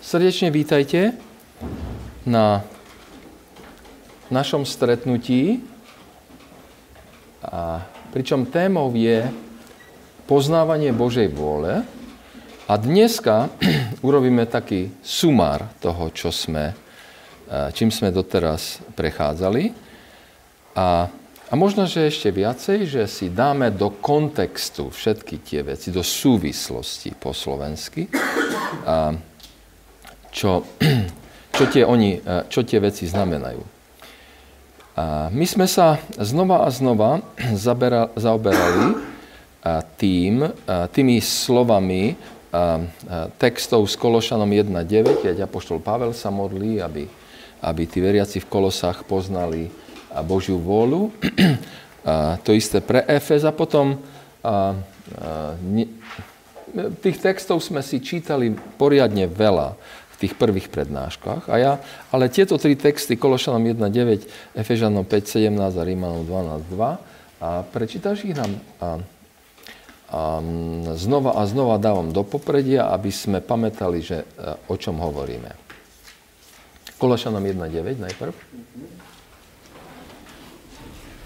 Srdečne vítajte na našom stretnutí, a pričom témou je poznávanie Božej vôle. A dneska urobíme taký sumár toho, čo sme, čím sme doteraz prechádzali. A, a možno, že ešte viacej, že si dáme do kontextu všetky tie veci, do súvislosti po slovensky. A, čo, čo, tie, oni, e, čo tie veci znamenajú. A my sme sa znova a znova zabera, zaoberali e, tým, e, tými slovami textov s Kološanom 1.9, keď apoštol Pavel sa modlí, aby, aby tí veriaci v Kolosách poznali Božiu vôľu. A to isté pre Efez a potom a, a, ne, tých textov sme si čítali poriadne veľa tých prvých prednáškach. A ja, ale tieto tri texty, Kološanom 1.9, Efežanom 5.17 a Rímanom 12.2, a prečítaš ich nám a, a znova a znova dávam do popredia, aby sme pamätali, že, a, o čom hovoríme. Kološanom 1.9 najprv.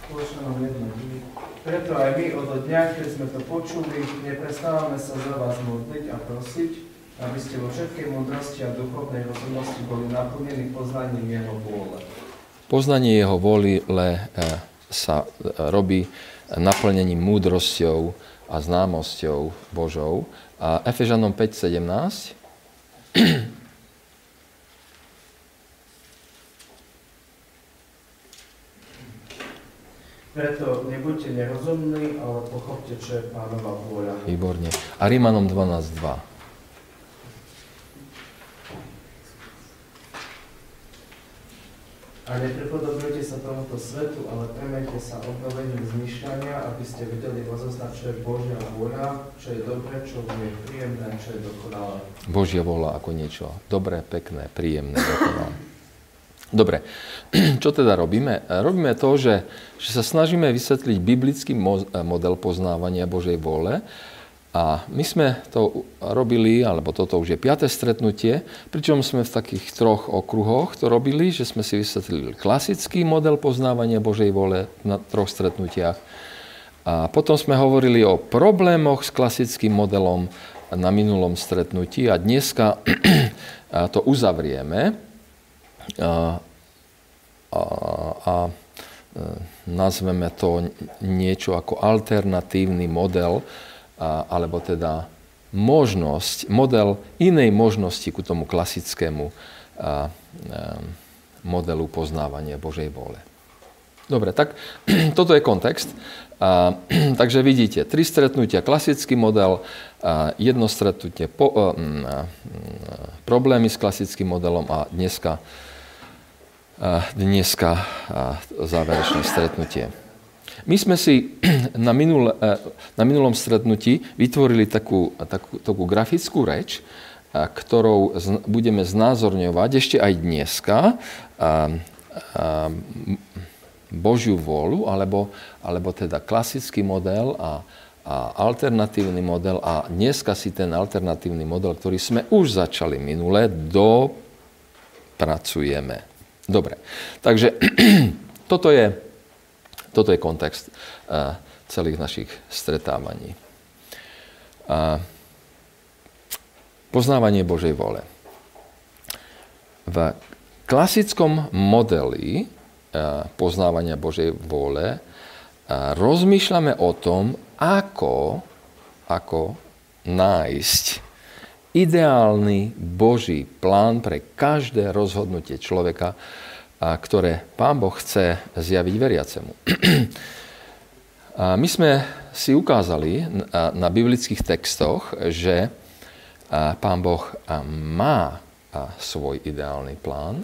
Kološanom 1.9. Preto aj my od dňa, keď sme to počuli, neprestávame sa za vás modliť a prosiť, aby ste vo všetkej múdrosti a duchovnej rozumnosti boli naplnení poznaním Jeho vôle. Poznanie Jeho vôle eh, sa eh, robí naplnením múdrosťou a známosťou Božou. A Efežanom 5.17 Preto nebuďte nerozumní, ale pochopte, čo je pánova vôľa. Výborne. A Rímanom 12.2. A neprepodobňujte sa tomuto svetu, ale premente sa obnovením zmyšľania, aby ste vedeli rozoznať, čo je Božia vôľa, čo je dobré, čo je príjemné, čo je dokonalé. Božia vôľa ako niečo dobré, pekné, príjemné, dokonalé. Dobre, čo teda robíme? Robíme to, že, že sa snažíme vysvetliť biblický model poznávania Božej vôle, a my sme to robili, alebo toto už je piaté stretnutie, pričom sme v takých troch okruhoch to robili, že sme si vysvetlili klasický model poznávania Božej vole na troch stretnutiach. A potom sme hovorili o problémoch s klasickým modelom na minulom stretnutí a dneska to uzavrieme a, a, a e, nazveme to niečo ako alternatívny model alebo teda možnosť, model inej možnosti ku tomu klasickému modelu poznávania Božej vôle. Dobre, tak toto je kontext. Takže vidíte, tri stretnutia, klasický model, jedno stretnutie, po, problémy s klasickým modelom a dneska, dneska záverečné stretnutie. My sme si na, minul, eh, na minulom stretnutí vytvorili takú, takú, takú grafickú reč, eh, ktorou budeme znázorňovať ešte aj dneska eh, Božiu vôľu, alebo, alebo teda klasický model a, a alternatívny model. A dneska si ten alternatívny model, ktorý sme už začali minule, dopracujeme. Dobre, takže toto je toto je kontext eh, celých našich stretávaní. A poznávanie Božej vole. V klasickom modeli eh, poznávania Božej vole eh, rozmýšľame o tom, ako, ako nájsť ideálny Boží plán pre každé rozhodnutie človeka, a ktoré Pán Boh chce zjaviť veriacemu. A my sme si ukázali na, biblických textoch, že Pán Boh má svoj ideálny plán,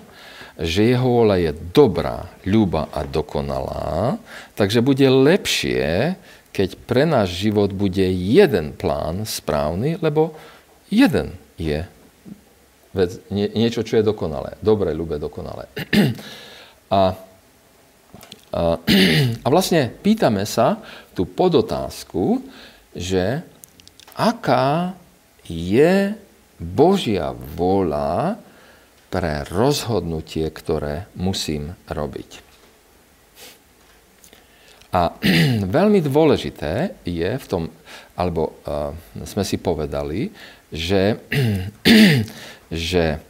že jeho vola je dobrá, ľuba a dokonalá, takže bude lepšie, keď pre náš život bude jeden plán správny, lebo jeden je vec, nie, niečo, čo je dokonalé. Dobre, ľube, dokonalé. A, a, a vlastne pýtame sa tú podotázku, že aká je Božia vôľa pre rozhodnutie, ktoré musím robiť. A veľmi dôležité je v tom, alebo uh, sme si povedali, že, že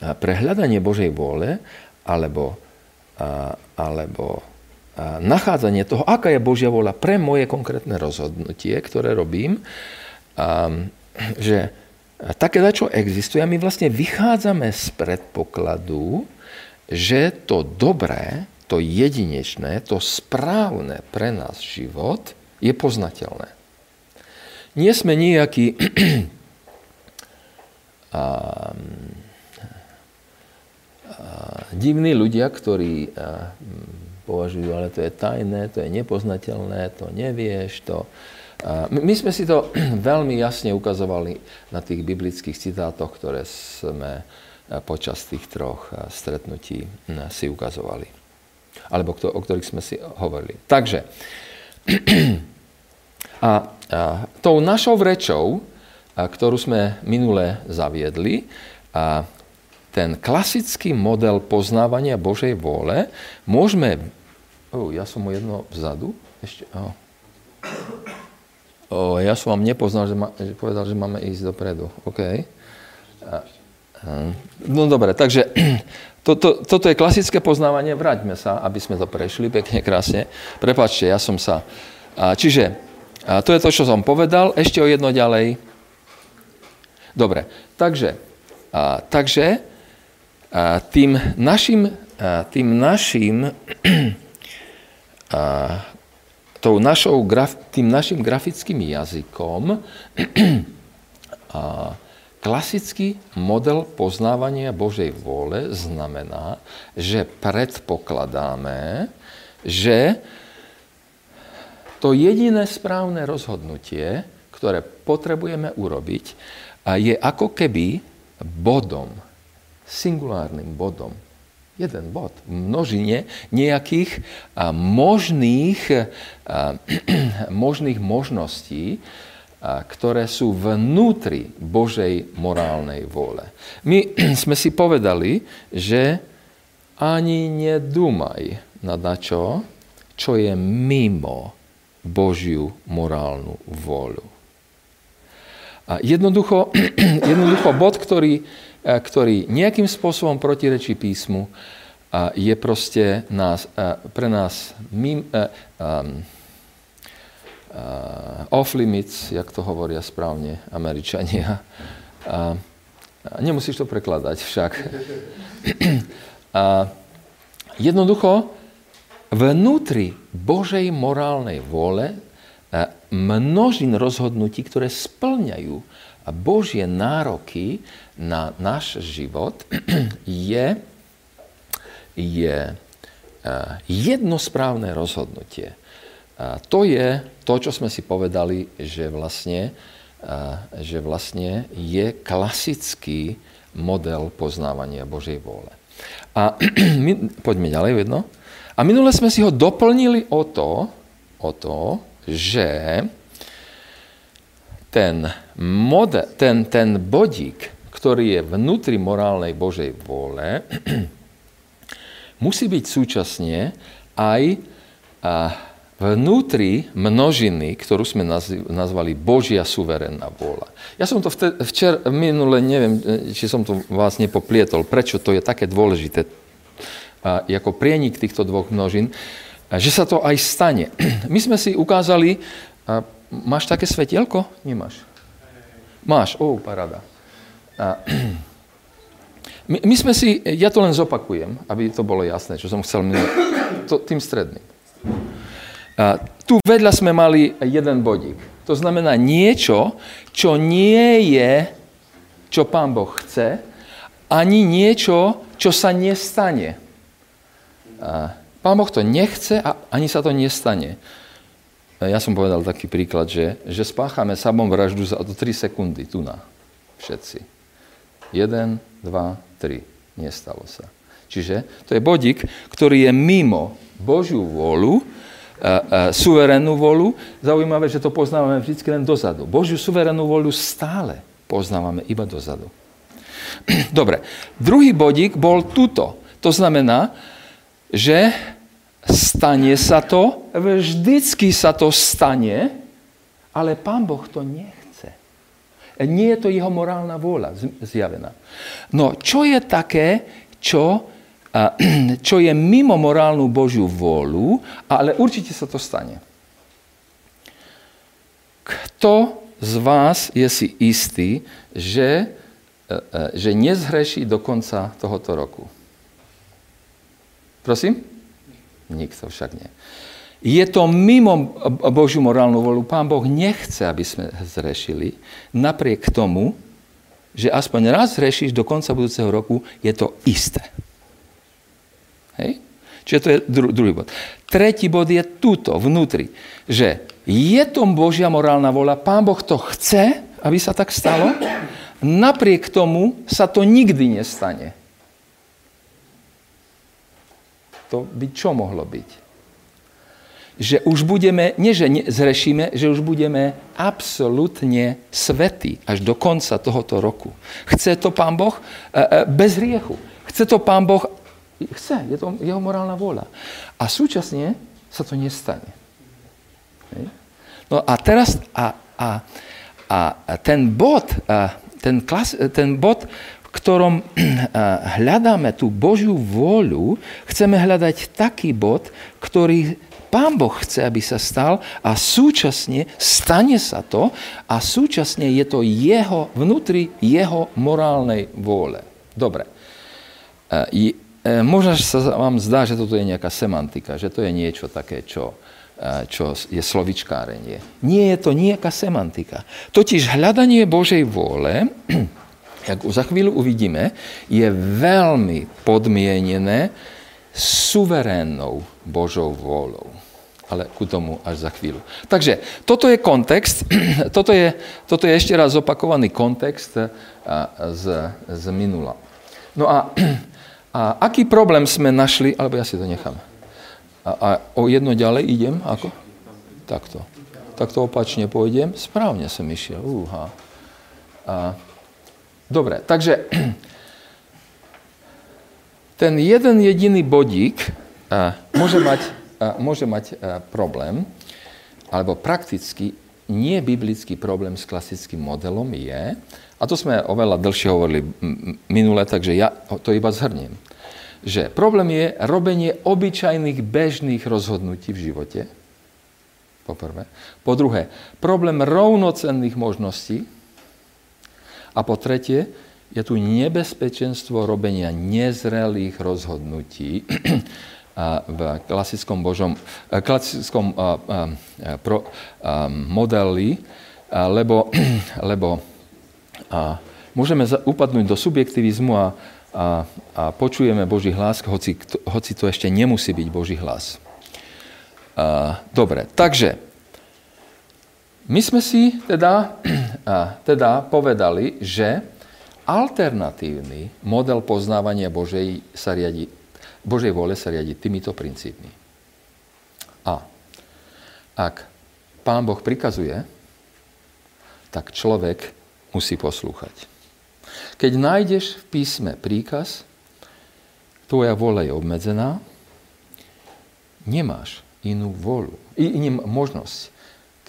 pre hľadanie Božej vôle alebo, alebo nachádzanie toho, aká je Božia vôľa pre moje konkrétne rozhodnutie, ktoré robím, že také čo existuje a my vlastne vychádzame z predpokladu, že to dobré, to jedinečné, to správne pre nás život je poznateľné. Nie sme nejakí a, a, divní ľudia, ktorí a, považujú, ale to je tajné, to je nepoznateľné, to nevieš, to, my sme si to veľmi jasne ukazovali na tých biblických citátoch, ktoré sme počas tých troch stretnutí si ukazovali. Alebo o ktorých sme si hovorili. Takže, a, a tou našou vrečou, a, ktorú sme minule zaviedli, a ten klasický model poznávania Božej vôle, môžeme... Oh, ja som mu jedno vzadu. Ešte, oh. O, ja som vám nepoznal, že, ma, že povedal, že máme ísť dopredu. OK. A, no dobre, takže to, to, toto je klasické poznávanie. Vráťme sa, aby sme to prešli pekne, krásne. Prepačte, ja som sa... A, čiže a to je to, čo som povedal. Ešte o jedno ďalej. Dobre, takže, a, takže a, tým našim, a, tým našim a, tou našou, tým našim grafickým jazykom a klasický model poznávania Božej vôle znamená, že predpokladáme, že to jediné správne rozhodnutie, ktoré potrebujeme urobiť, je ako keby bodom, singulárnym bodom jeden bod v množine nejakých a, možných, a, možných možností, a, ktoré sú vnútri Božej morálnej vôle. My sme si povedali, že ani nedúmaj na dačo, čo je mimo Božiu morálnu vôľu. Jednoducho, jednoducho bod, ktorý E, ktorý nejakým spôsobom protirečí písmu, je proste nás, e, pre nás uh, um, uh, off limits, jak to hovoria správne Američania. Nemusíš to prekladať však. Jednoducho, vnútri Božej morálnej vôle množín rozhodnutí, ktoré splňajú Božie nároky na náš život je, je eh, jedno správne rozhodnutie. To je to, čo sme si povedali, že vlastne, eh, že vlastne je klasický model poznávania Božej vôle. A my, poďme ďalej jedno. A minule sme si ho doplnili o to, o to že ten, model, ten, ten bodík, ktorý je vnútri morálnej Božej vôle, musí byť súčasne aj vnútri množiny, ktorú sme nazvali Božia suverénna vôľa. Ja som to včer, minule, neviem, či som to vás nepoplietol, prečo to je také dôležité, ako prienik týchto dvoch množín, že sa to aj stane. My sme si ukázali, Máš také svetielko? Nemáš. Máš, ó, parada. A, my, my sme si, ja to len zopakujem, aby to bolo jasné, čo som chcel minúť, to, tým stredným. A, tu vedľa sme mali jeden bodík. To znamená niečo, čo nie je, čo pán Boh chce, ani niečo, čo sa nestane. A, pán Boh to nechce a ani sa to nestane. Ja som povedal taký príklad, že, že spáchame samom vraždu za to 3 sekundy, tu na všetci. 1, 2, 3. Nestalo sa. Čiže to je bodík, ktorý je mimo Božiu a, suverénnu vôľu. Zaujímavé, že to poznávame vždy len dozadu. Božiu suverénnu vôľu stále poznávame iba dozadu. Dobre, druhý bodík bol tuto. To znamená, že stane sa to, vždycky sa to stane, ale Pán Boh to nechce. Nie je to jeho morálna vôľa zjavená. No, čo je také, čo, čo je mimo morálnu Božiu vôľu, ale určite sa to stane. Kto z vás je si istý, že, e, e, že nezhreší do konca tohoto roku? Prosím? Nikto však nie. Je to mimo Božiu morálnu volu. Pán Boh nechce, aby sme zrešili. Napriek tomu, že aspoň raz zrešíš do konca budúceho roku, je to isté. Hej? Čiže to je dru- druhý bod. Tretí bod je tuto, vnútri, že je to Božia morálna vola, Pán Boh to chce, aby sa tak stalo, napriek tomu sa to nikdy nestane. To by čo mohlo byť? Že už budeme, nie že zrešíme, že už budeme absolútne svetí až do konca tohoto roku. Chce to Pán Boh e, e, bez riechu. Chce to Pán Boh, chce, je to jeho morálna vôľa. A súčasne sa to nestane. No a teraz, a, a, a ten bod, ten, klas, ten bod ktorom hľadáme tú Božiu vôľu, chceme hľadať taký bod, ktorý Pán Boh chce, aby sa stal a súčasne stane sa to a súčasne je to jeho, vnútri jeho morálnej vôle. Dobre. E, možno sa vám zdá, že toto je nejaká semantika, že to je niečo také, čo, e, čo je slovičkárenie. Nie je to nejaká semantika. Totiž hľadanie Božej vôle jak za chvíľu uvidíme, je veľmi podmienené suverénnou Božou vôľou. Ale ku tomu až za chvíľu. Takže toto je kontext, toto je, toto je ešte raz opakovaný kontext z, z minula. No a, a aký problém sme našli, alebo ja si to nechám. A, a o jedno ďalej idem, ako? Takto. Takto opačne pôjdem. Správne som išiel. Uha. A, Dobre, takže ten jeden jediný bodík môže mať, môže mať problém, alebo prakticky nie biblický problém s klasickým modelom je, a to sme oveľa dlhšie hovorili minule, takže ja to iba zhrniem, že problém je robenie obyčajných bežných rozhodnutí v živote, po prvé. Po druhé, problém rovnocenných možností, a po tretie, je tu nebezpečenstvo robenia nezrelých rozhodnutí v klasickom, božom, klasickom pro, modeli, lebo, lebo môžeme upadnúť do subjektivizmu a, a, a počujeme Boží hlas, hoci, hoci to ešte nemusí byť Boží hlas. Dobre, takže my sme si teda, teda povedali, že alternatívny model poznávania Božej, sa riadi, Božej vôle sa riadi týmito princípmi. A ak Pán Boh prikazuje, tak človek musí poslúchať. Keď nájdeš v písme príkaz, tvoja vôľa je obmedzená, nemáš inú vôľu, inú možnosť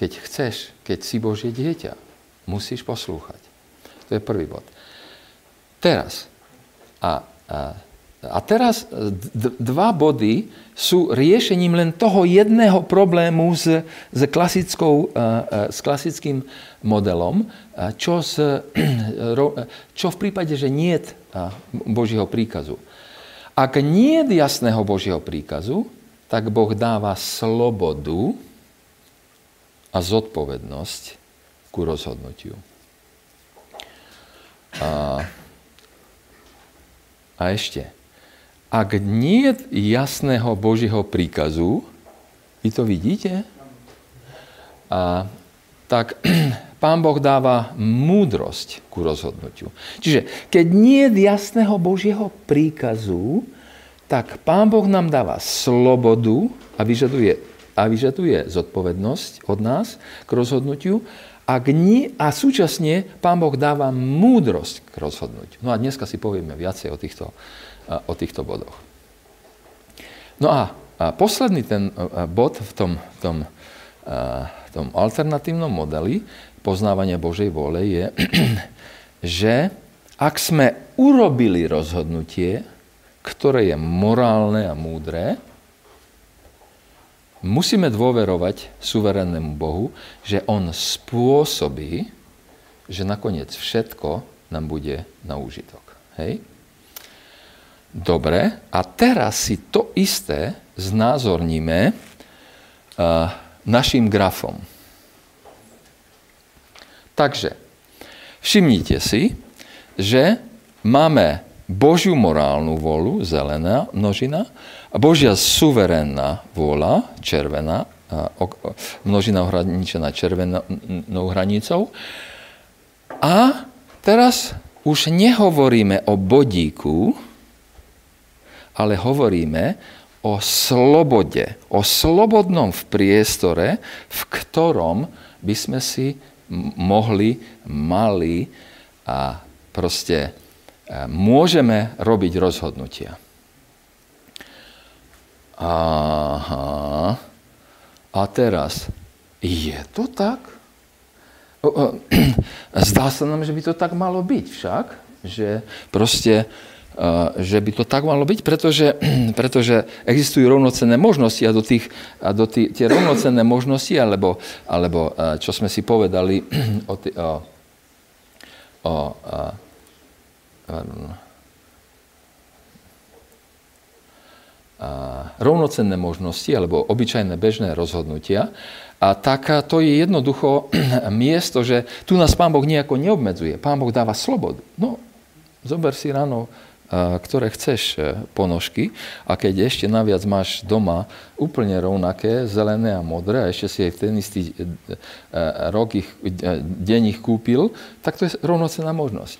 keď chceš, keď si Božie dieťa, musíš poslúchať. To je prvý bod. Teraz. A, a, a teraz d- dva body sú riešením len toho jedného problému s, s, klasickou, s klasickým modelom, čo, s, čo v prípade, že nie je Božieho príkazu. Ak nie je jasného Božieho príkazu, tak Boh dáva slobodu, a zodpovednosť ku rozhodnutiu. A, a ešte, ak nie je jasného Božieho príkazu, vy to vidíte, a, tak Pán Boh dáva múdrosť ku rozhodnutiu. Čiže keď nie je jasného Božieho príkazu, tak Pán Boh nám dáva slobodu a vyžaduje a vyžaduje zodpovednosť od nás k rozhodnutiu. a, gni, a súčasne Pán Boh dáva múdrosť k rozhodnúť. No a dneska si povieme viacej o týchto, o týchto bodoch. No a, posledný ten bod v tom, tom, tom alternatívnom modeli poznávania Božej vôle je, že ak sme urobili rozhodnutie, ktoré je morálne a múdre, musíme dôverovať suverénnemu Bohu, že On spôsobí, že nakoniec všetko nám bude na úžitok. Hej? Dobre, a teraz si to isté znázorníme uh, našim grafom. Takže, všimnite si, že máme Božiu morálnu volu, zelená množina, a Božia suverénna vôľa, červená, množina ohraničená červenou hranicou. A teraz už nehovoríme o bodíku, ale hovoríme o slobode, o slobodnom v priestore, v ktorom by sme si mohli, mali a proste e, môžeme robiť rozhodnutia. Aha. A teraz, je to tak? Zdá sa nám, že by to tak malo byť však, že proste e, že by to tak malo byť, pretože, pretože existujú rovnocenné možnosti a do, tých, a do tých, tie rovnocenné možnosti, alebo, alebo e, čo sme si povedali o, o, o, o rovnocenné možnosti alebo obyčajné bežné rozhodnutia. A tak to je jednoducho miesto, že tu nás Pán Boh nejako neobmedzuje. Pán Boh dáva slobodu. No, zober si ráno, ktoré chceš e, ponožky a keď ešte naviac máš doma úplne rovnaké, zelené a modré a ešte si aj v ten istý e, e, rok ich, deň ich kúpil, tak to je rovnocenná možnosť.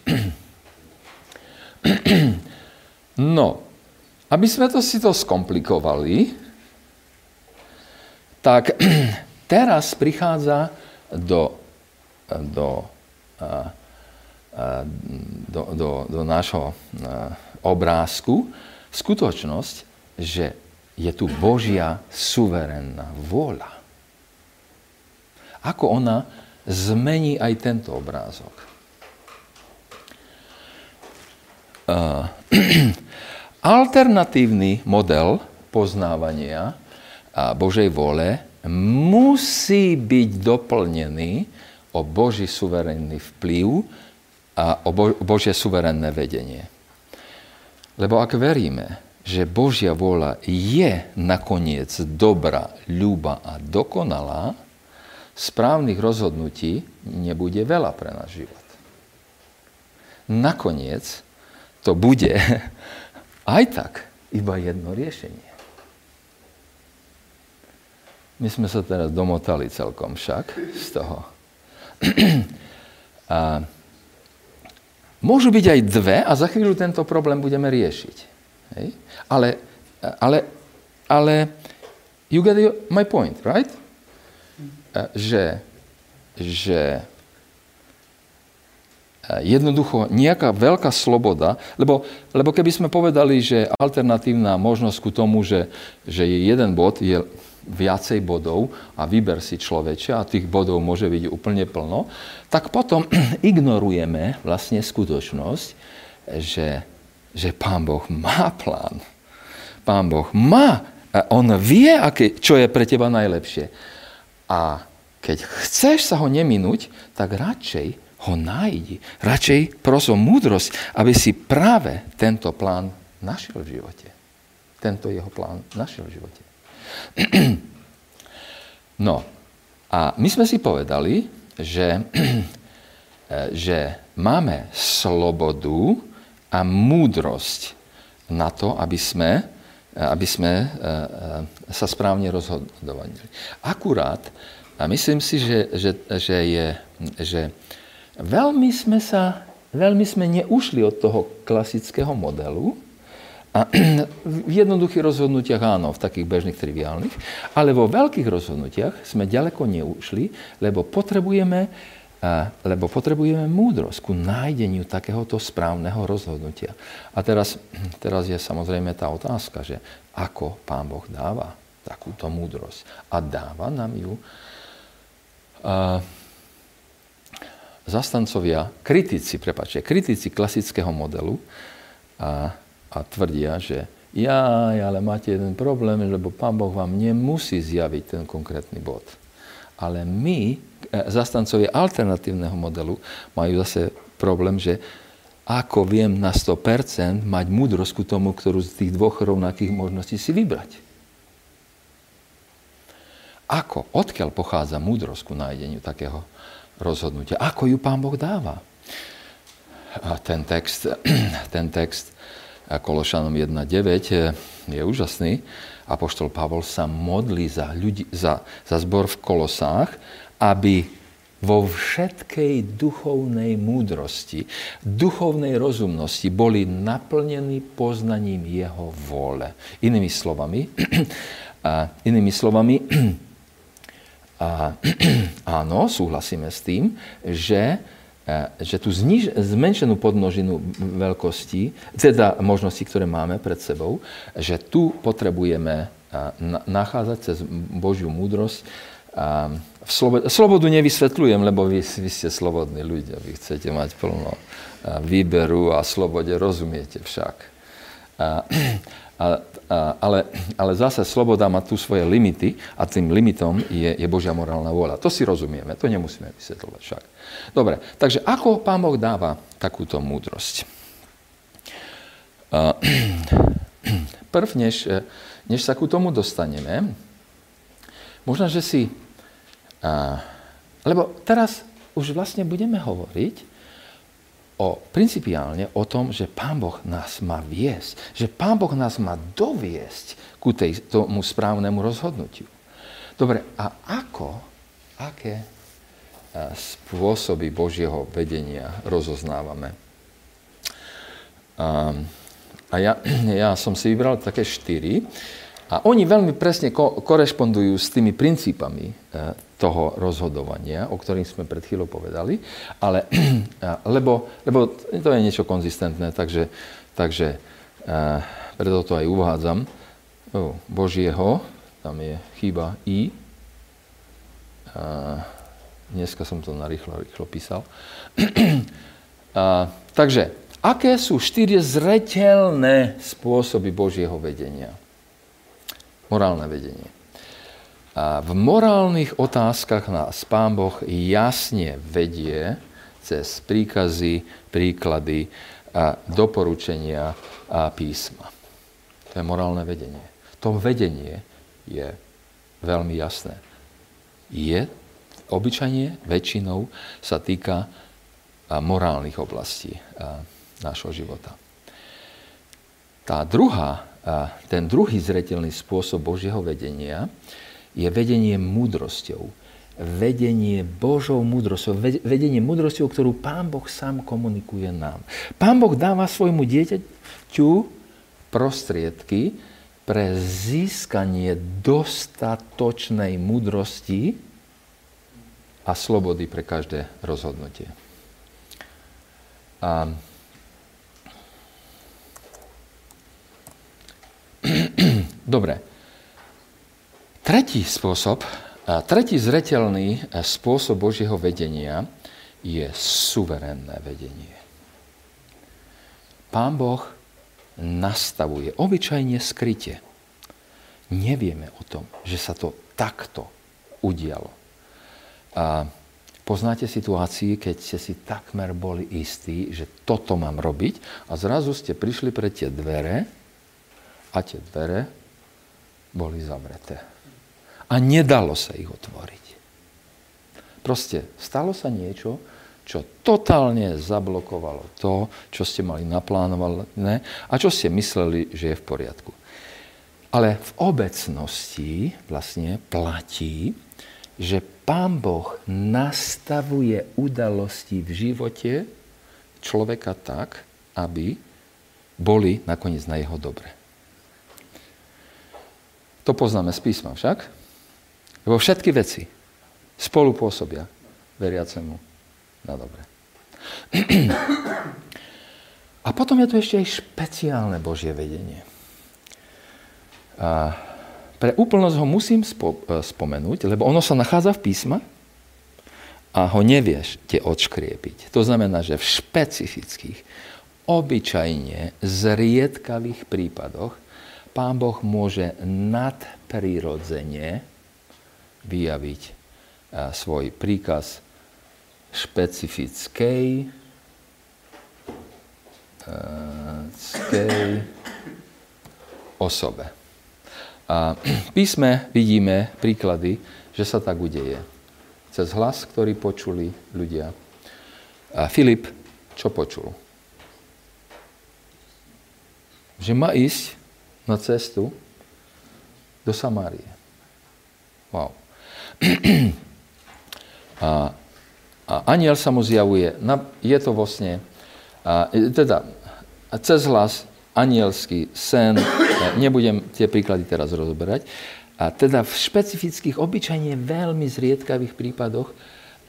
No, aby sme to si to skomplikovali, tak teraz prichádza do, do, do, do, do nášho obrázku skutočnosť, že je tu Božia suverénna vôľa. Ako ona zmení aj tento obrázok. Uh, Alternatívny model poznávania a Božej vôle musí byť doplnený o Boží suverénny vplyv a o Božie suverénne vedenie. Lebo ak veríme, že Božia vôľa je nakoniec dobrá, ľúba a dokonalá, správnych rozhodnutí nebude veľa pre náš život. Nakoniec to bude aj tak iba jedno riešenie. My sme sa teraz domotali celkom však z toho. a môžu byť aj dve a za chvíľu tento problém budeme riešiť. Hej? Ale, ale, ale you get my point, right? Že, že jednoducho nejaká veľká sloboda, lebo, lebo keby sme povedali, že alternatívna možnosť ku tomu, že, že je jeden bod, je viacej bodov a vyber si človeča a tých bodov môže byť úplne plno, tak potom ignorujeme vlastne skutočnosť, že, že Pán Boh má plán. Pán Boh má, on vie, aké, čo je pre teba najlepšie. A keď chceš sa ho neminúť, tak radšej ho nájdi. Radšej prosom múdrosť, aby si práve tento plán našiel v živote. Tento jeho plán našiel v živote. No a my sme si povedali, že, že máme slobodu a múdrosť na to, aby sme, aby sme e, e, sa správne rozhodovali. Akurát, a myslím si, že, že, že, je, že Veľmi sme sa, veľmi sme neušli od toho klasického modelu, a v jednoduchých rozhodnutiach áno, v takých bežných, triviálnych, ale vo veľkých rozhodnutiach sme ďaleko neušli, lebo potrebujeme lebo potrebujeme múdrosť ku nájdeniu takéhoto správneho rozhodnutia. A teraz, teraz je samozrejme tá otázka, že ako Pán Boh dáva takúto múdrosť. A dáva nám ju uh, zastancovia, kritici, prepáčte, kritici klasického modelu a, a tvrdia, že ja, ale máte jeden problém, lebo Pán Boh vám nemusí zjaviť ten konkrétny bod. Ale my, E, zastancovia alternatívneho modelu majú zase problém, že ako viem na 100% mať múdrosť ku tomu, ktorú z tých dvoch rovnakých možností si vybrať. Ako, odkiaľ pochádza múdrosť ku nájdeniu takého rozhodnutia? Ako ju Pán Boh dáva? A ten text, ten text Kološanom 1.9 je, úžasný. Apoštol Pavol sa modlí za, ľudí, za, za zbor v Kolosách, aby vo všetkej duchovnej múdrosti, duchovnej rozumnosti boli naplnení poznaním jeho vôle. Inými slovami, a inými slovami, a, áno, súhlasíme s tým, že, že tú zniž, zmenšenú podnožinu veľkosti, teda možnosti, ktoré máme pred sebou, že tu potrebujeme nachádzať cez Božiu múdrosť a slobodu, slobodu nevysvetľujem, lebo vy, vy ste slobodní ľudia, vy chcete mať plno výberu a slobode, rozumiete však. A, a, ale, ale zase sloboda má tu svoje limity a tým limitom je, je Božia morálna vôľa. To si rozumieme, to nemusíme vysvetľovať však. Dobre, takže ako Pán Boh dáva takúto múdrosť? Prv, než, než sa ku tomu dostaneme, Možno, že si... Lebo teraz už vlastne budeme hovoriť o, principiálne o tom, že Pán Boh nás má viesť. Že Pán Boh nás má doviesť ku tej, tomu správnemu rozhodnutiu. Dobre, a ako, aké spôsoby Božieho vedenia rozoznávame? A, a ja, ja som si vybral také štyri. A oni veľmi presne ko- korešpondujú s tými princípami e, toho rozhodovania, o ktorých sme pred chvíľou povedali, ale, lebo, lebo to je niečo konzistentné, takže, takže preto to aj uvádzam. Božieho, tam je chyba I. Dneska som to narýchlo rýchlo písal. Takže, aké sú štyri zretelné spôsoby Božieho vedenia? morálne vedenie. A v morálnych otázkach nás Pán Boh jasne vedie cez príkazy, príklady a doporučenia a písma. To je morálne vedenie. To vedenie je veľmi jasné. Je obyčajne väčšinou sa týka morálnych oblastí nášho života. Tá druhá ten druhý zretelný spôsob Božieho vedenia je vedenie múdrosťou. Vedenie Božou múdrosťou. Vedenie múdrosťou, ktorú Pán Boh sám komunikuje nám. Pán Boh dáva svojmu dieťaťu prostriedky pre získanie dostatočnej múdrosti a slobody pre každé rozhodnutie. A Dobre. Tretí spôsob, tretí zretelný spôsob Božieho vedenia je suverénne vedenie. Pán Boh nastavuje obyčajne skryte. Nevieme o tom, že sa to takto udialo. A poznáte situácii, keď ste si takmer boli istí, že toto mám robiť a zrazu ste prišli pre tie dvere a tie dvere boli zavreté. A nedalo sa ich otvoriť. Proste stalo sa niečo, čo totálne zablokovalo to, čo ste mali naplánované a čo ste mysleli, že je v poriadku. Ale v obecnosti vlastne platí, že Pán Boh nastavuje udalosti v živote človeka tak, aby boli nakoniec na jeho dobre. To poznáme z písma však. Lebo všetky veci spolu pôsobia veriacemu na dobre. A potom je tu ešte aj špeciálne Božie vedenie. A pre úplnosť ho musím spo, e, spomenúť, lebo ono sa nachádza v písma a ho nevieš te odškriepiť. To znamená, že v špecifických, obyčajne zriedkavých prípadoch Pán Boh môže nadprirodzene vyjaviť e, svoj príkaz špecifickej skej osobe. A písme vidíme príklady, že sa tak udeje. Cez hlas, ktorý počuli ľudia. A Filip, čo počul? Že má ísť na cestu do Samárie. Wow. A, a aniel sa mu zjavuje. Je to vlastne a, teda cez hlas, anielský sen, nebudem tie príklady teraz rozoberať, a teda v špecifických, obyčajne veľmi zriedkavých prípadoch,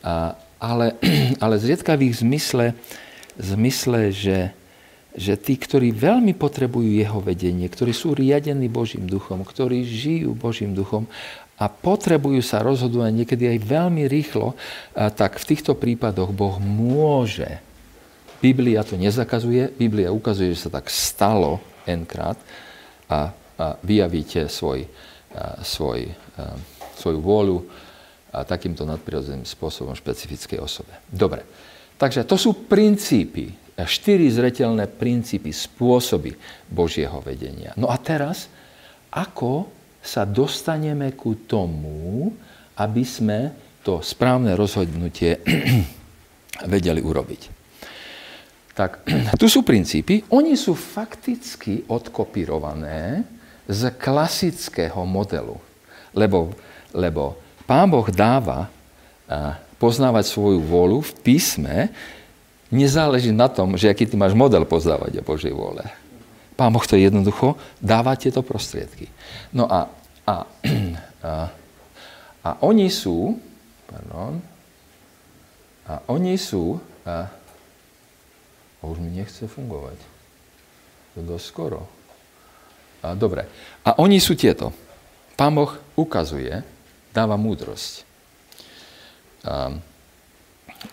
a, ale, ale zriedkavých zmysle, zmysle že, že tí, ktorí veľmi potrebujú jeho vedenie, ktorí sú riadení Božím duchom, ktorí žijú Božím duchom a potrebujú sa rozhodovať niekedy aj veľmi rýchlo, tak v týchto prípadoch Boh môže Biblia to nezakazuje, Biblia ukazuje, že sa tak stalo enkrát a, a vyjavíte svoj, a, svoj, a, svoju vôľu a takýmto nadprirodzeným spôsobom špecifickej osobe. Dobre, takže to sú princípy, štyri zretelné princípy, spôsoby Božieho vedenia. No a teraz, ako sa dostaneme ku tomu, aby sme to správne rozhodnutie vedeli urobiť. Tak tu sú princípy, oni sú fakticky odkopírované z klasického modelu. Lebo, lebo Pán Boh dáva poznávať svoju vôľu v písme, nezáleží na tom, že aký ty máš model poznávať o Božej vôle. Pán Boh to jednoducho dáva tieto prostriedky. No a, a, a, a oni sú, pardon, a oni sú, a, a už mi nechce fungovať. To dosť skoro. A, dobre. A oni sú tieto. Pán Boh ukazuje, dáva múdrosť. A,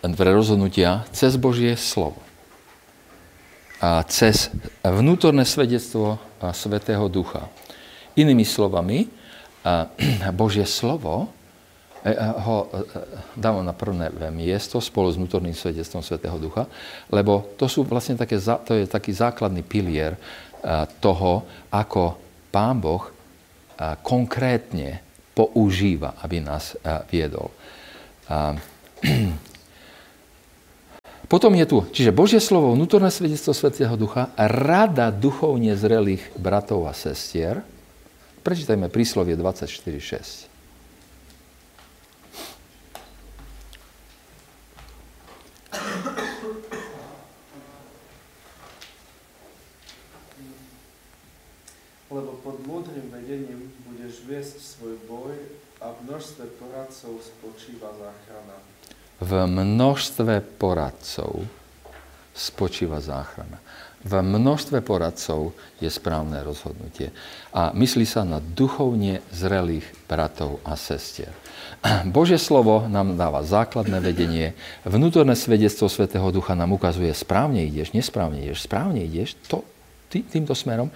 pre rozhodnutia cez Božie slovo. Cez vnútorné svedectvo Svetého Ducha. Inými slovami, Božie slovo E, ho e, dávam na prvé miesto spolu s vnútorným svedectvom Svetého Ducha, lebo to, sú vlastne také, to je taký základný pilier e, toho, ako Pán Boh konkrétne používa, aby nás viedol. Potom je tu, čiže Božie slovo, vnútorné svedectvo Svetého Ducha, rada duchovne zrelých bratov a sestier. Prečítajme príslovie 24.6. Lebo pod múdrym vedením budeš viesť svoj boj a v množstve poradcov spočíva záchrana. V množstve poradcov spočíva záchrana. V množstve poradcov je správne rozhodnutie. A myslí sa na duchovne zrelých bratov a sestier. Božie slovo nám dáva základné vedenie, vnútorné svedectvo Svetého Ducha nám ukazuje, správne ideš, nesprávne ideš, správne ideš, to, tý, týmto smerom.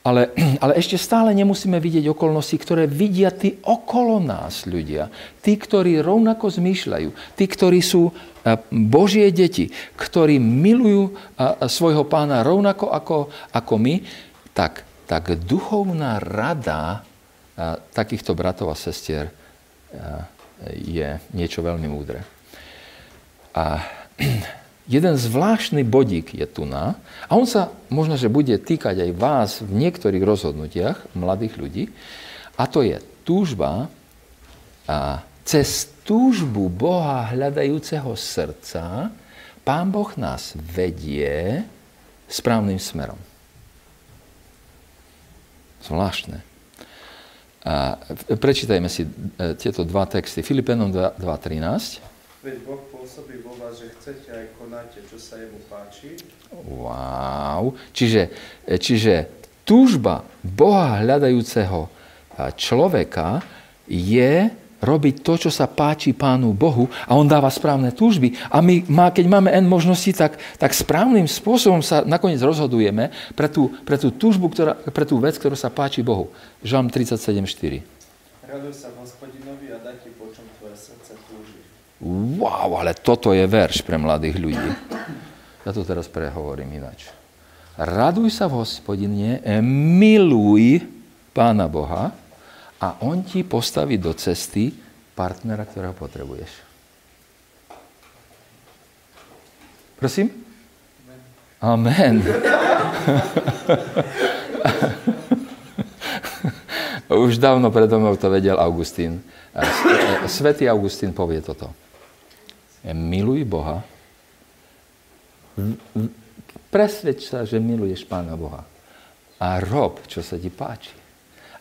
Ale, ale ešte stále nemusíme vidieť okolnosti, ktoré vidia tí okolo nás ľudia. Tí, ktorí rovnako zmýšľajú. Tí, ktorí sú eh, Božie deti, ktorí milujú eh, svojho pána rovnako ako, ako my, tak, tak duchovná rada eh, takýchto bratov a sestier je niečo veľmi múdre. A jeden zvláštny bodík je tu na, a on sa možno, že bude týkať aj vás v niektorých rozhodnutiach mladých ľudí, a to je túžba a cez túžbu Boha hľadajúceho srdca Pán Boh nás vedie správnym smerom. Zvláštne. A prečítajme si e, tieto dva texty. Filipenom 2.13. Veď Boh pôsobí vo vás, že chcete aj konáte, čo sa jemu páči. Wow. Čiže, čiže túžba Boha hľadajúceho človeka je robiť to, čo sa páči Pánu Bohu a On dáva správne túžby. A my, keď máme N možností, tak, tak správnym spôsobom sa nakoniec rozhodujeme pre tú, pre tú túžbu, ktorá, pre tú vec, ktorá sa páči Bohu. Žalm 37.4. Raduj sa hospodinovi a daj ti počom tvoje srdce túži. Wow, ale toto je verš pre mladých ľudí. Ja to teraz prehovorím ináč. Raduj sa v hospodine, miluj Pána Boha a on ti postaví do cesty partnera, ktorého potrebuješ. Prosím? Amen. Už dávno predo mnou to vedel Augustín. Svetý Augustín povie toto. Miluj Boha. Presvedč sa, že miluješ Pána Boha. A rob, čo sa ti páči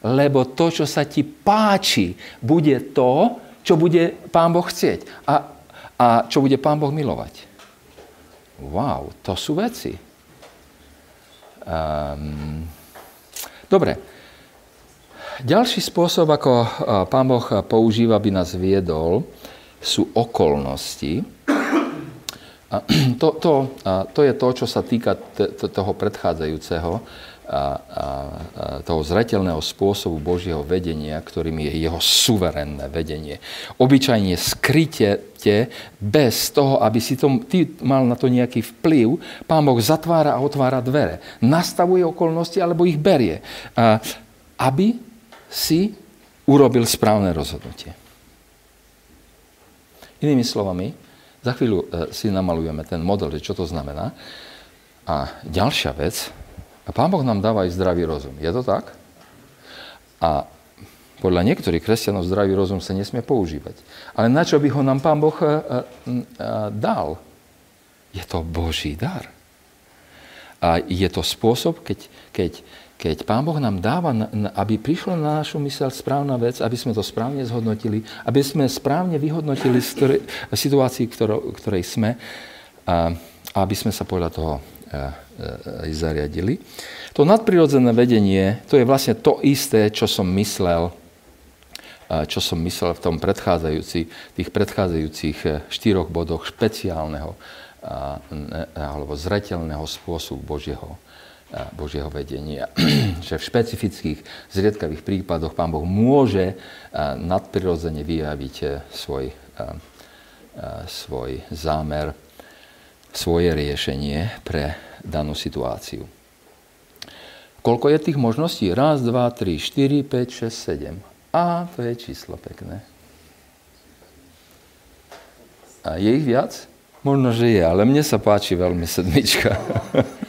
lebo to, čo sa ti páči, bude to, čo bude Pán Boh chcieť a, a čo bude Pán Boh milovať. Wow, to sú veci. Um, dobre. Ďalší spôsob, ako Pán Boh používa, aby nás viedol, sú okolnosti. A to, to, to je to, čo sa týka toho predchádzajúceho a, a, a toho zretelného spôsobu Božieho vedenia, ktorým je jeho suverénne vedenie. Obyčajne skryte bez toho, aby si tom, ty mal na to nejaký vplyv, Pán Boh zatvára a otvára dvere. Nastavuje okolnosti alebo ich berie. A, aby si urobil správne rozhodnutie. Inými slovami, za chvíľu e, si namalujeme ten model, že čo to znamená. A ďalšia vec, a Pán Boh nám dáva aj zdravý rozum. Je to tak? A podľa niektorých kresťanov zdravý rozum sa nesmie používať. Ale na čo by ho nám Pán Boh a, a, dal? Je to Boží dar. A je to spôsob, keď, keď, keď Pán Boh nám dáva, aby prišla na našu mysel správna vec, aby sme to správne zhodnotili, aby sme správne vyhodnotili situácii, ktorou, ktorej sme, a aby sme sa podľa toho aj zariadili. To nadprirodzené vedenie, to je vlastne to isté, čo som myslel, čo som myslel v tom predchádzajúci, tých predchádzajúcich e, štyroch bodoch špeciálneho alebo zretelného spôsobu Božieho, Božieho vedenia. že v špecifických zriedkavých prípadoch Pán Boh môže nadprirodzene vyjaviť e, svoj, svoj zámer, svoje riešenie pre danú situáciu. Koľko je tých možností? Raz, dva, tri, štyri, päť, šesť, sedem. A to je číslo pekné. A je ich viac? Možno, že je, ale mne sa páči veľmi sedmička.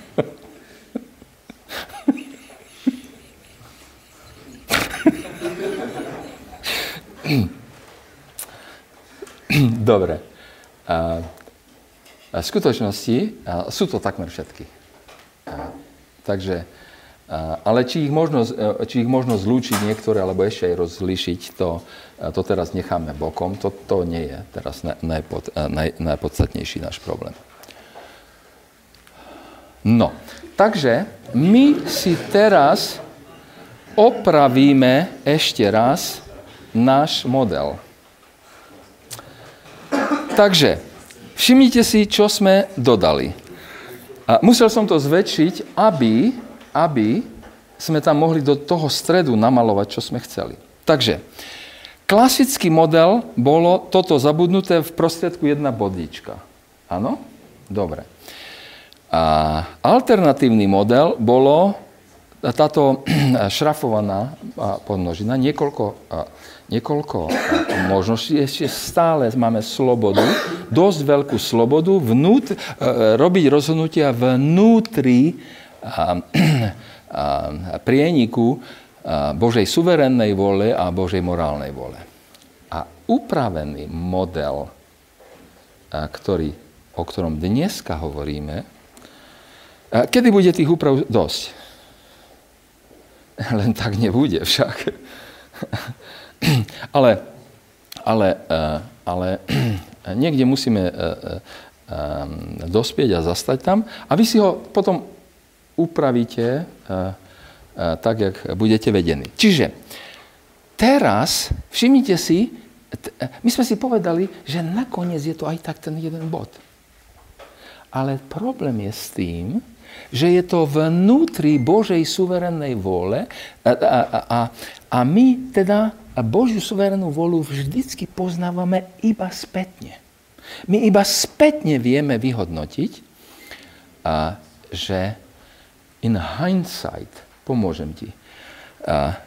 Dobre. A v skutočnosti sú to takmer všetky. Takže, ale či ich, možno, e, či ich možno zlúčiť niektoré, alebo ešte aj rozlišiť, to, to teraz necháme bokom. To, to nie je teraz najpod, naj, najpodstatnejší náš problém. No, takže my si teraz opravíme ešte raz náš model. Takže, Všimnite si, čo sme dodali. A musel som to zväčšiť, aby, aby sme tam mohli do toho stredu namalovať, čo sme chceli. Takže, klasický model bolo toto zabudnuté v prostriedku jedna bodička. Áno? Dobre. A alternatívny model bolo táto šrafovaná podnožina, niekoľko niekoľko možností. Ešte stále máme slobodu, dosť veľkú slobodu vnút, e, robiť rozhodnutia vnútri a, a, prieniku a Božej suverénnej vole a Božej morálnej vole. A upravený model, ktorý, o ktorom dneska hovoríme, kedy bude tých úprav dosť? Len tak nebude však. ale, ale, eh, ale niekde musíme e, e, dospieť a zastať tam a vy si ho potom upravíte tak, jak budete vedení. Čiže teraz všimnite si, my sme si povedali, že nakoniec je to aj tak ten jeden bod. Ale problém je s tým, že je to vnútri Božej suverénnej vôle a, a, a, a my teda Božiu suverénnu volu vždycky poznávame iba spätne. My iba spätne vieme vyhodnotiť, a, že in hindsight, pomôžem ti, a,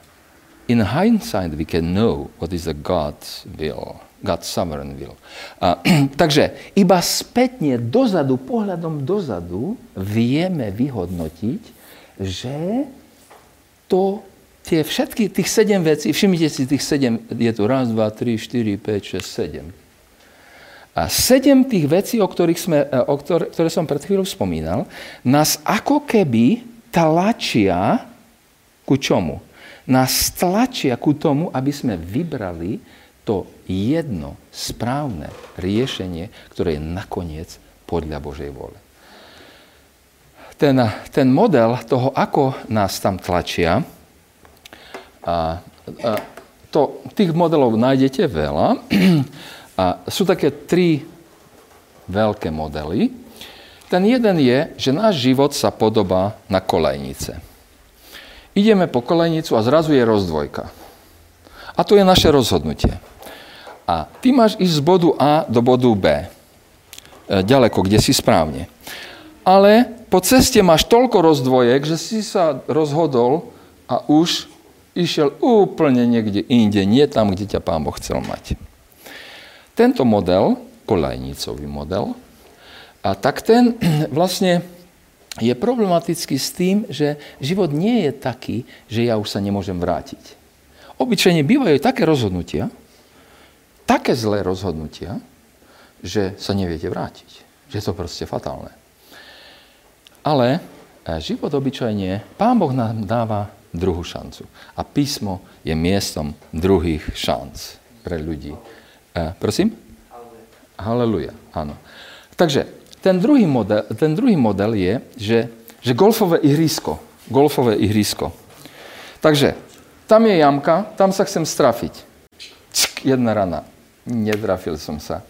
in hindsight we can know what is the God's will. God's sovereign will. A, takže iba spätne dozadu, pohľadom dozadu, vieme vyhodnotiť, že to, tie všetky, tých sedem vecí, všimnite si tých sedem, je tu raz, dva, tri, štyri, päť, šesť, sedem. A sedem tých vecí, o ktorých sme, e, o ktoré, ktoré som pred chvíľou spomínal, nás ako keby tlačia ku čomu? Nás tlačia ku tomu, aby sme vybrali to jedno správne riešenie, ktoré je nakoniec podľa Božej vôle. Ten, ten model toho, ako nás tam tlačia, a, a, to, tých modelov nájdete veľa. A sú také tri veľké modely. Ten jeden je, že náš život sa podobá na kolejnice. Ideme po kolejnicu a zrazu je rozdvojka. A to je naše rozhodnutie. A ty máš ísť z bodu A do bodu B. E, ďaleko, kde si správne. Ale po ceste máš toľko rozdvojek, že si sa rozhodol a už išiel úplne niekde inde, nie tam, kde ťa pán Boh chcel mať. Tento model, kolajnicový model, a tak ten vlastne je problematický s tým, že život nie je taký, že ja už sa nemôžem vrátiť. Obyčajne bývajú také rozhodnutia, také zlé rozhodnutia, že sa neviete vrátiť. Že je to proste fatálne. Ale e, život obyčajne, Pán Boh nám dáva druhú šancu. A písmo je miestom druhých šanc pre ľudí. E, prosím? Haleluja. Áno. Takže ten druhý model, ten druhý model je, že, že golfové ihrisko. Golfové ihrisko. Takže tam je jamka, tam sa chcem strafiť. Čk, jedna rana netrafil som sa.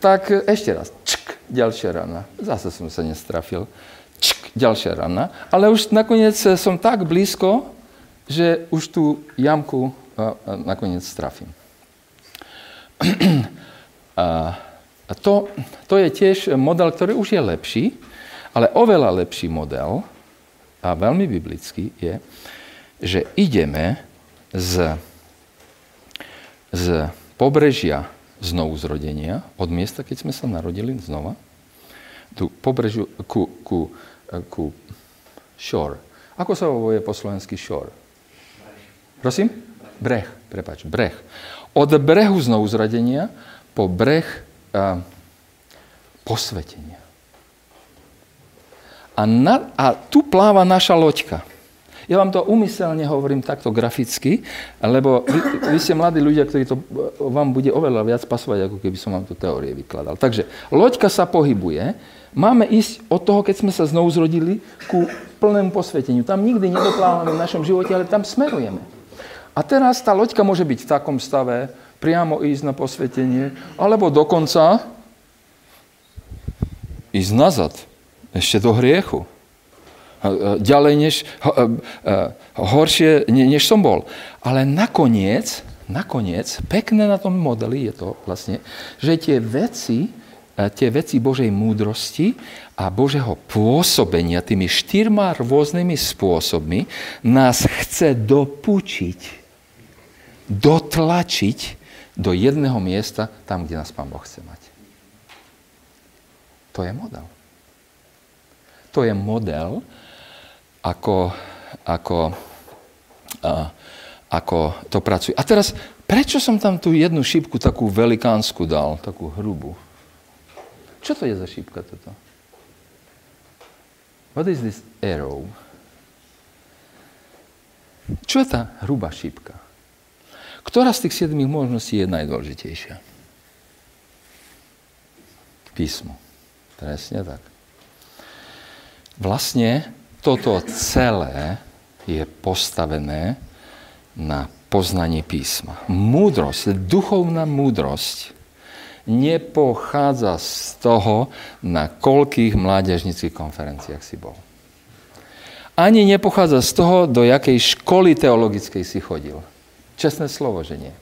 Tak ešte raz, čk, ďalšia rana. Zase som sa nestrafil. Čk, ďalšia rana. Ale už nakoniec som tak blízko, že už tú jamku a, a nakoniec strafím. a, a to, to je tiež model, ktorý už je lepší, ale oveľa lepší model, a veľmi biblický, je, že ideme z, z pobrežia znovu zrodenia, od miesta, keď sme sa narodili znova, tu pobrežiu ku, ku, ku shore. Ako sa hovorí po slovensky shore? Prosím? Breh, prepač, breh. Od brehu znovu zrodenia po breh a, posvetenia. A, na, a tu pláva naša loďka. Ja vám to umyselne hovorím takto graficky, lebo vy, vy ste mladí ľudia, ktorí to vám bude oveľa viac pasovať, ako keby som vám to teórie vykladal. Takže loďka sa pohybuje, máme ísť od toho, keď sme sa znovu zrodili, ku plnému posveteniu. Tam nikdy nedoplávame v našom živote, ale tam smerujeme. A teraz tá loďka môže byť v takom stave, priamo ísť na posvetenie, alebo dokonca ísť nazad, ešte do hriechu ďalej než, horšie, než som bol. Ale nakoniec, nakoniec, pekné na tom modeli je to vlastne, že tie veci, tie veci Božej múdrosti a Božého pôsobenia tými štyrma rôznymi spôsobmi nás chce dopučiť, dotlačiť do jedného miesta, tam, kde nás Pán Boh chce mať. To je model. To je model, ako, ako, a, ako to pracuje. A teraz, prečo som tam tú jednu šípku takú velikánsku dal, takú hrubú? Čo to je za šípka toto? What is this arrow? Čo je tá hrubá šípka? Ktorá z tých siedmých možností je najdôležitejšia? písmu. Presne tak. Vlastne toto celé je postavené na poznanie písma. Múdrosť, duchovná múdrosť nepochádza z toho, na koľkých mládežnických konferenciách si bol. Ani nepochádza z toho, do jakej školy teologickej si chodil. Čestné slovo, že nie.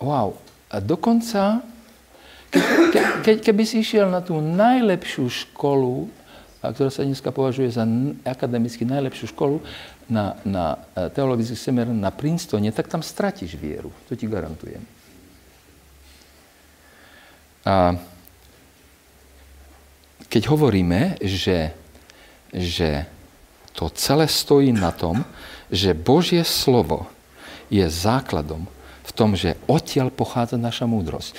Wow. A dokonca ke, ke, keby si išiel na tú najlepšiu školu, ktorá sa dneska považuje za akademicky najlepšiu školu, na, na e, teologický semer na Princetone, tak tam stratíš vieru. To ti garantujem. A keď hovoríme, že, že to celé stojí na tom, že Božie slovo je základom v tom, že odtiaľ pochádza naša múdrosť.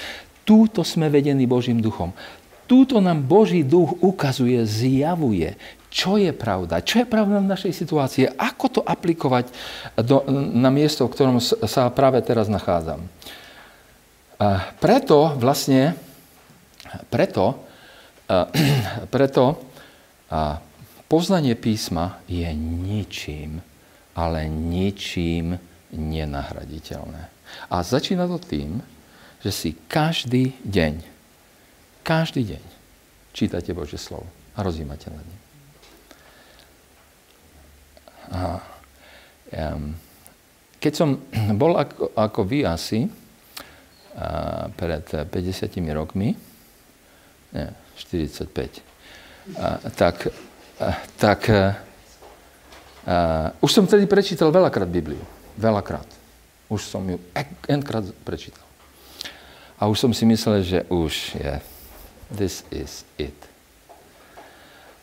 Túto sme vedení Božím duchom. Túto nám Boží duch ukazuje, zjavuje, čo je pravda, čo je pravda v našej situácii, ako to aplikovať do, na miesto, v ktorom sa práve teraz nachádzam. A preto vlastne, preto, preto poznanie písma je ničím, ale ničím nenahraditeľné. A začína to tým, že si každý deň, každý deň čítate Božie slovo a rozímate na ne. A, um, keď som bol ako, ako vy asi a, pred 50 rokmi, nie, 45, a, tak, a, tak a, už som vtedy prečítal veľakrát Bibliu. Veľakrát. Už som ju enkrát prečítal. A už som si myslel, že už je, this is it.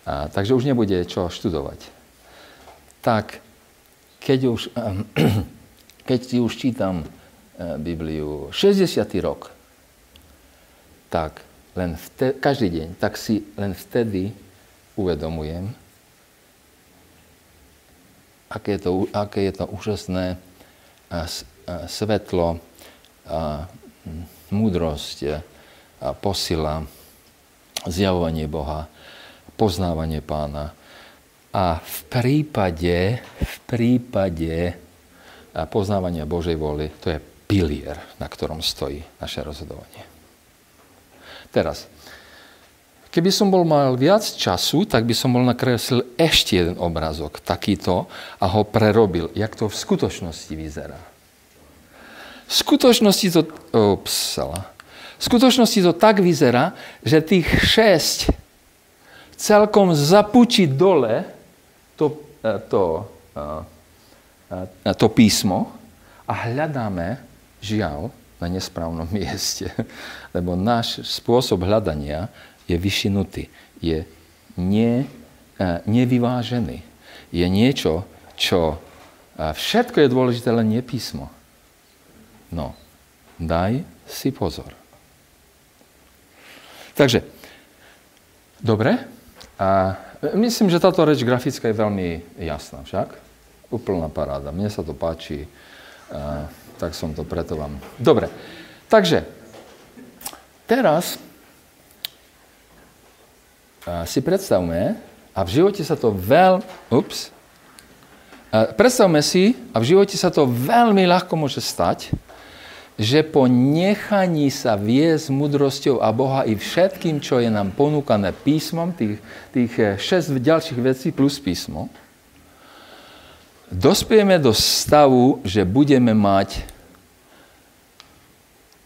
A, takže už nebude čo študovať. Tak, keď, už, keď si už čítam eh, Bibliu 60. rok, tak len vtedy, každý deň, tak si len vtedy uvedomujem, aké je to, aké je to úžasné a, a svetlo, a múdrosť, a posila, zjavovanie Boha, poznávanie pána. A v prípade, v prípade poznávania Božej vôly, to je pilier, na ktorom stojí naše rozhodovanie. Teraz, keby som bol mal viac času, tak by som bol nakreslil ešte jeden obrazok, takýto, a ho prerobil, jak to v skutočnosti vyzerá. V skutočnosti to, upsala, v skutočnosti to tak vyzerá, že tých šesť celkom zapučí dole to, e, to, e, e, to písmo a hľadáme, žiaľ, na nesprávnom mieste, lebo náš spôsob hľadania je vyšinutý, je ne, nevyvážený. Je niečo, čo všetko je dôležité, len nie písmo. No, daj si pozor. Takže, dobre. A myslím, že táto reč grafická je veľmi jasná však. Úplná paráda. Mne sa to páči, a, tak som to preto vám... Dobre, takže, teraz si predstavme, a v živote sa to veľ... Ups. Predstavme si, a v živote sa to veľmi ľahko môže stať, že po nechaní sa viesť múdrosťou a Boha i všetkým, čo je nám ponúkané písmom, tých, tých 6 eh, ďalších vecí plus písmo, dospieme do stavu, že budeme mať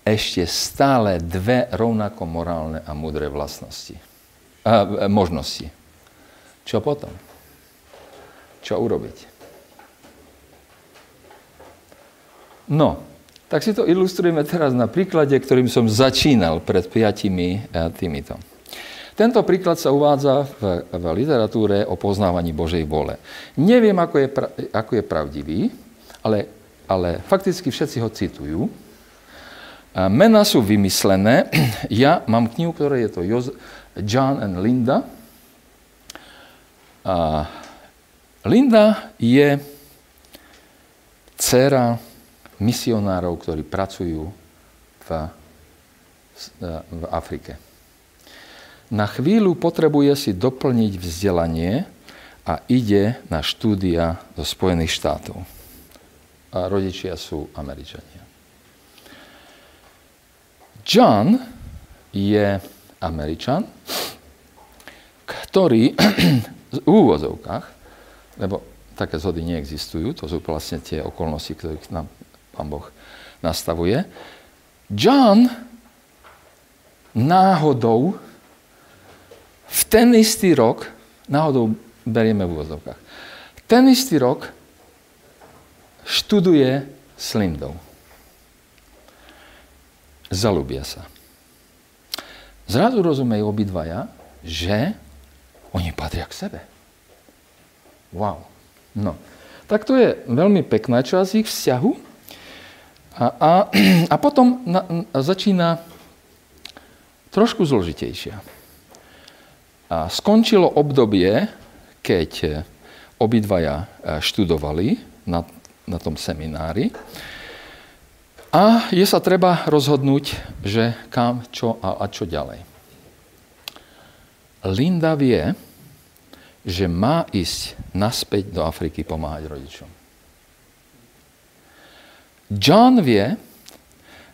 ešte stále dve rovnako morálne a múdre vlastnosti. A, eh, možnosti. Čo potom? Čo urobiť? No, tak si to ilustrujeme teraz na príklade, ktorým som začínal pred piatimi e, týmito. Tento príklad sa uvádza v, v literatúre o poznávaní Božej vole. Neviem, ako je, pra, ako je pravdivý, ale, ale fakticky všetci ho citujú. A mená sú vymyslené. Ja mám knihu, ktorá je to John and Linda. A Linda je dcera misionárov, ktorí pracujú v v Afrike. Na chvíľu potrebuje si doplniť vzdelanie a ide na štúdia do Spojených štátov. A rodičia sú Američania. John je Američan, ktorý v úvozovkách, lebo také zhody neexistujú, to sú vlastne tie okolnosti, ktorých nám pán Boh nastavuje. John náhodou v ten istý rok, náhodou berieme v úvozovkách, ten istý rok študuje s Lindou. Zalúbia sa. Zrazu rozumejú obidvaja, že oni patria k sebe. Wow. No. Tak to je veľmi pekná časť ich vzťahu. A, a, a potom na, začína trošku zložitejšia. A skončilo obdobie, keď obidvaja e, študovali na, na tom seminári a je sa treba rozhodnúť, že kam, čo a, a čo ďalej. Linda vie, že má ísť naspäť do Afriky pomáhať rodičom. John vie,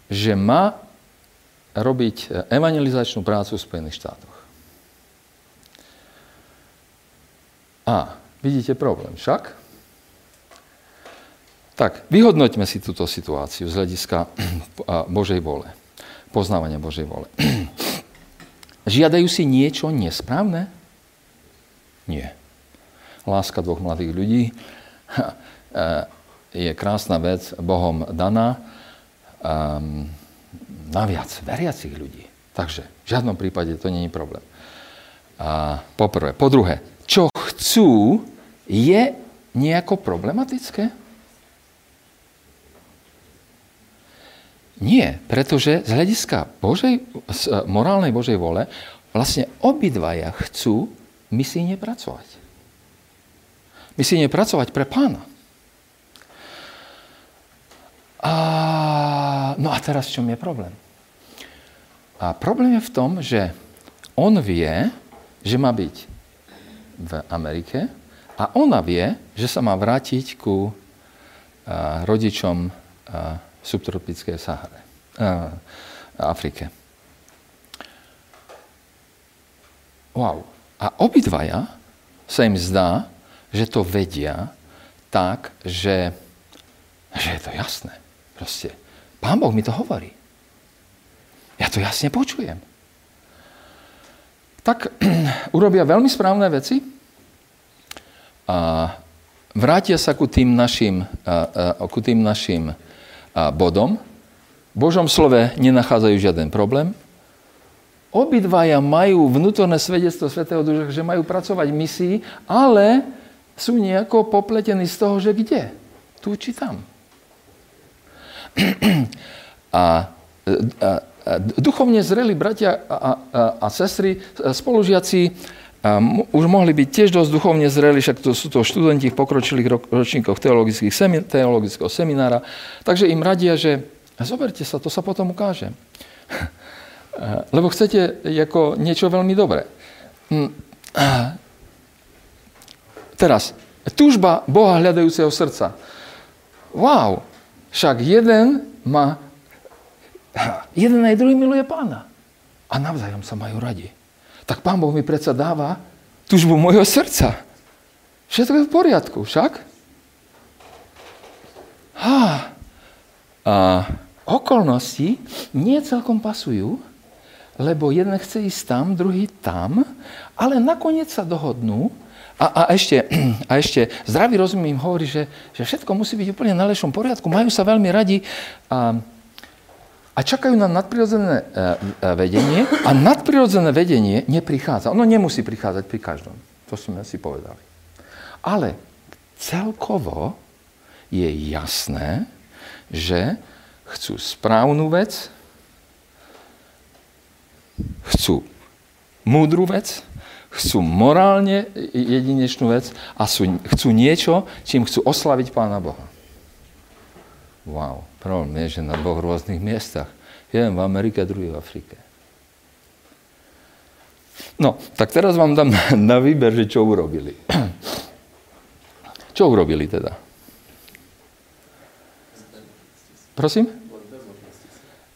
že má robiť evangelizačnú prácu v Spojených štátoch. A vidíte problém však? Tak, vyhodnoťme si túto situáciu z hľadiska Božej vole. Poznávania Božej vole. Žiadajú si niečo nesprávne? Nie. Láska dvoch mladých ľudí e, je krásna vec, Bohom daná. Um, naviac veriacich ľudí. Takže v žiadnom prípade to je problém. Poprvé. Po druhé, čo chcú, je nejako problematické? Nie, pretože z hľadiska Božej, z e, morálnej Božej vole vlastne obidvaja chcú misijne pracovať. Misijne pracovať pre pána. A, no a teraz v čom je problém? A problém je v tom, že on vie, že má byť v Amerike a ona vie, že sa má vrátiť ku a, rodičom a, subtropickej Sahare, a, Afrike. Wow. A obidvaja sa im zdá, že to vedia tak, že, že je to jasné. Proste. Pán Boh mi to hovorí. Ja to jasne počujem. Tak urobia veľmi správne veci a vrátia sa ku tým našim, ku tým našim bodom. V Božom slove nenachádzajú žiaden problém. Obidvaja majú vnútorné svedectvo Svetého Duša, že majú pracovať v misii, ale sú nejako popletení z toho, že kde? Tu či tam. A, a, a duchovne zreli bratia a, a, a sestry, spolužiaci, a už mohli byť tiež dosť duchovne zreli, však to sú to študenti v pokročilých ročníkoch teologických semi, teologického seminára, takže im radia, že zoberte sa, to sa potom ukáže. Lebo chcete ako niečo veľmi dobré. Hm. Teraz, túžba Boha hľadajúceho srdca. Wow, však jeden má, jeden aj druhý miluje pána. A navzájom sa majú radi. Tak pán Boh mi predsa dáva túžbu mojho srdca. Všetko je v poriadku, však? Ha. A okolnosti nie celkom pasujú, lebo jeden chce ísť tam, druhý tam, ale nakoniec sa dohodnú, a, a, ešte, a ešte zdravý rozum im hovorí, že, že všetko musí byť úplne na lepšom poriadku, majú sa veľmi radi a, a čakajú na nadprirodzené e, e, vedenie a nadprirodzené vedenie neprichádza. Ono nemusí prichádzať pri každom. To sme si povedali. Ale celkovo je jasné, že chcú správnu vec, chcú múdru vec, chcú morálne jedinečnú vec a sú, chcú niečo, čím chcú oslaviť Pána Boha. Wow, problém je, že na dvoch rôznych miestach Jeden v Amerike, druhý v Afrike. No, tak teraz vám dám na výber, že čo urobili. Čo urobili teda? Prosím?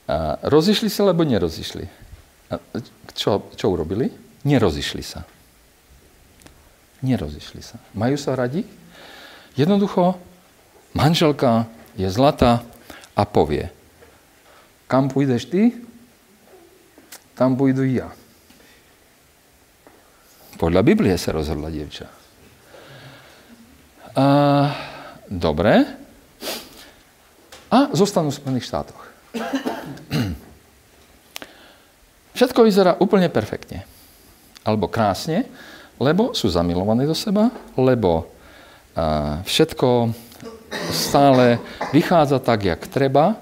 A rozišli sa, alebo nerozišli? A čo, čo urobili? Nerozišli sa. Nerozišli sa. Majú sa radi? Jednoducho, manželka je zlatá a povie, kam pôjdeš ty, tam pôjdu ja. Podľa Biblie sa rozhodla dievča. A, dobre. A zostanú v Spojených štátoch. Všetko vyzerá úplne perfektne. Alebo krásne, lebo sú zamilovaní do seba, lebo a, všetko stále vychádza tak, jak treba,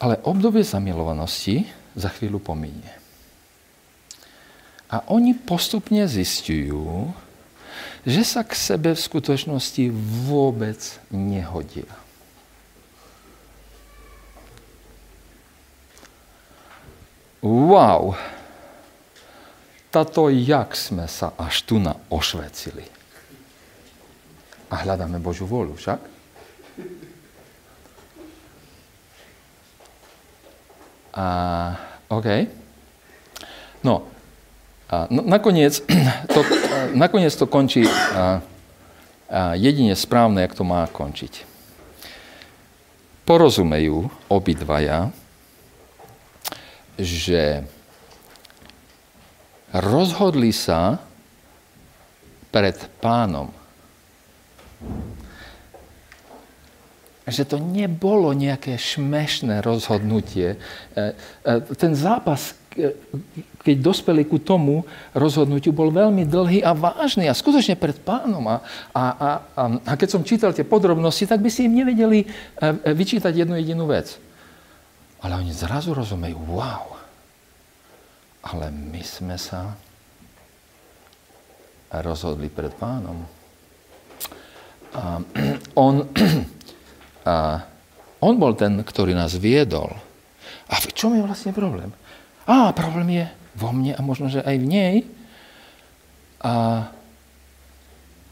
ale obdobie zamilovanosti za chvíľu pominie. A oni postupne zistujú, že sa k sebe v skutočnosti vôbec nehodia. Wow! Tato, jak sme sa až tu na ošvecili. A hľadáme Božú vôľu však? A, OK. No, a nakoniec, to, nakoniec to končí a, a jedine správne, jak to má končiť. Porozumejú obidvaja, že rozhodli sa pred pánom že to nebolo nejaké šmešné rozhodnutie. E, e, ten zápas, e, keď dospeli ku tomu rozhodnutiu, bol veľmi dlhý a vážny a skutočne pred pánom. A, a, a, a keď som čítal tie podrobnosti, tak by si im nevedeli vyčítať jednu jedinú vec. Ale oni zrazu rozumejú, wow, ale my sme sa rozhodli pred pánom. A on a on bol ten, ktorý nás viedol. A v čom je vlastne problém? Á, problém je vo mne a možno, že aj v nej. A,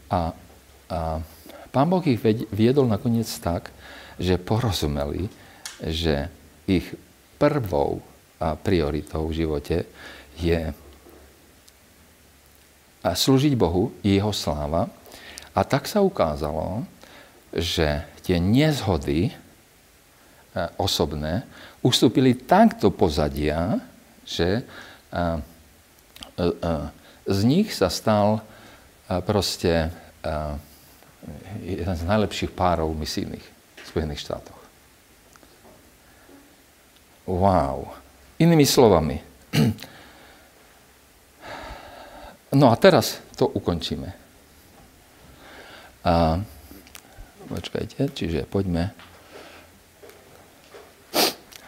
a, a pán Boh ich viedol nakoniec tak, že porozumeli, že ich prvou prioritou v živote je slúžiť Bohu, jeho sláva. A tak sa ukázalo, že tie nezhody e, osobné ustúpili tak do pozadia, že e, e, z nich sa stal proste jeden z najlepších párov misijných v Spojených štátoch. Wow. Inými slovami. No a teraz to ukončíme. A Počkajte, čiže poďme.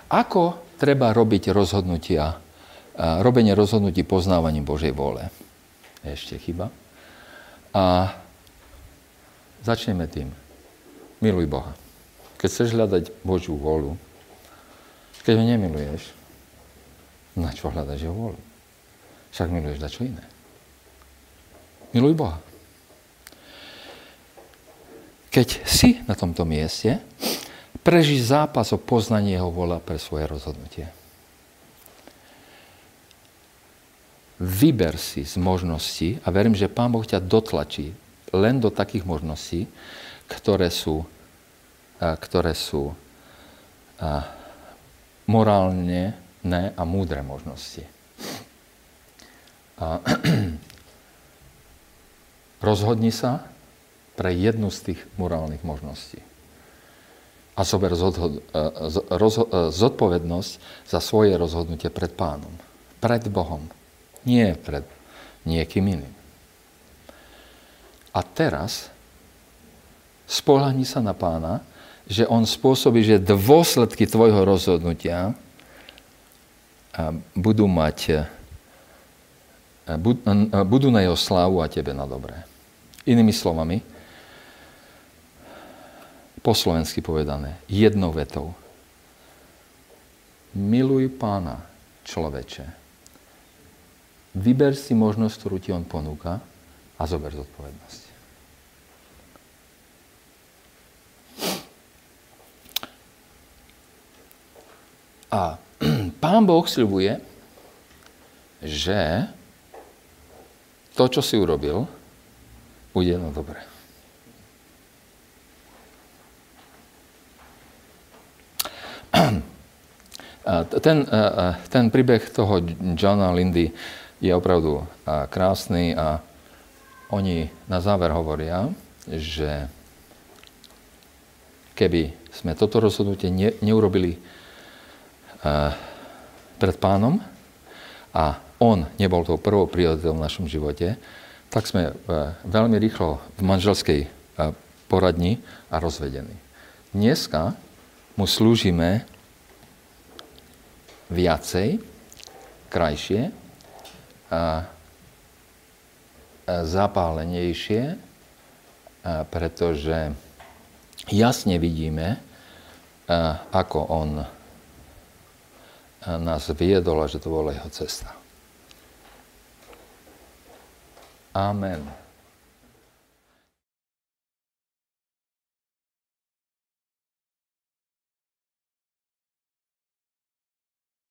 Ako treba robiť rozhodnutia, robenie rozhodnutí poznávaním Božej vôle? Ešte chyba. A začneme tým. Miluj Boha. Keď chceš hľadať Božiu vôľu, keď ho nemiluješ, na čo hľadaš jeho vôľu? Však miluješ na čo iné. Miluj Boha. Keď si na tomto mieste, prežij zápas o poznanie jeho vola pre svoje rozhodnutie. Vyber si z možností a verím, že Pán Boh ťa dotlačí len do takých možností, ktoré sú, ktoré sú morálne ne a múdre možnosti. A rozhodni sa, pre jednu z tých morálnych možností. A zober e, zodpovednosť za svoje rozhodnutie pred pánom. Pred Bohom. Nie pred niekým iným. A teraz spolahni sa na pána, že on spôsobí, že dôsledky tvojho rozhodnutia e, budú mať e, budú na jeho slávu a tebe na dobré. Inými slovami, po slovensky povedané, jednou vetou. miluj pána, človeče. Vyber si možnosť, ktorú ti on ponúka a zober zodpovednosť. A pán Boh sľubuje, že to, čo si urobil, bude jedno dobré. Ten, ten príbeh toho Johna Lindy je opravdu krásny a oni na záver hovoria, že keby sme toto rozhodnutie ne, neurobili pred pánom a on nebol tou prvou prioritou v našom živote, tak sme veľmi rýchlo v manželskej poradni a rozvedení. Dneska mu slúžime viacej, krajšie, a zapálenejšie, pretože jasne vidíme, ako on nás viedol a že to bola jeho cesta. Amen.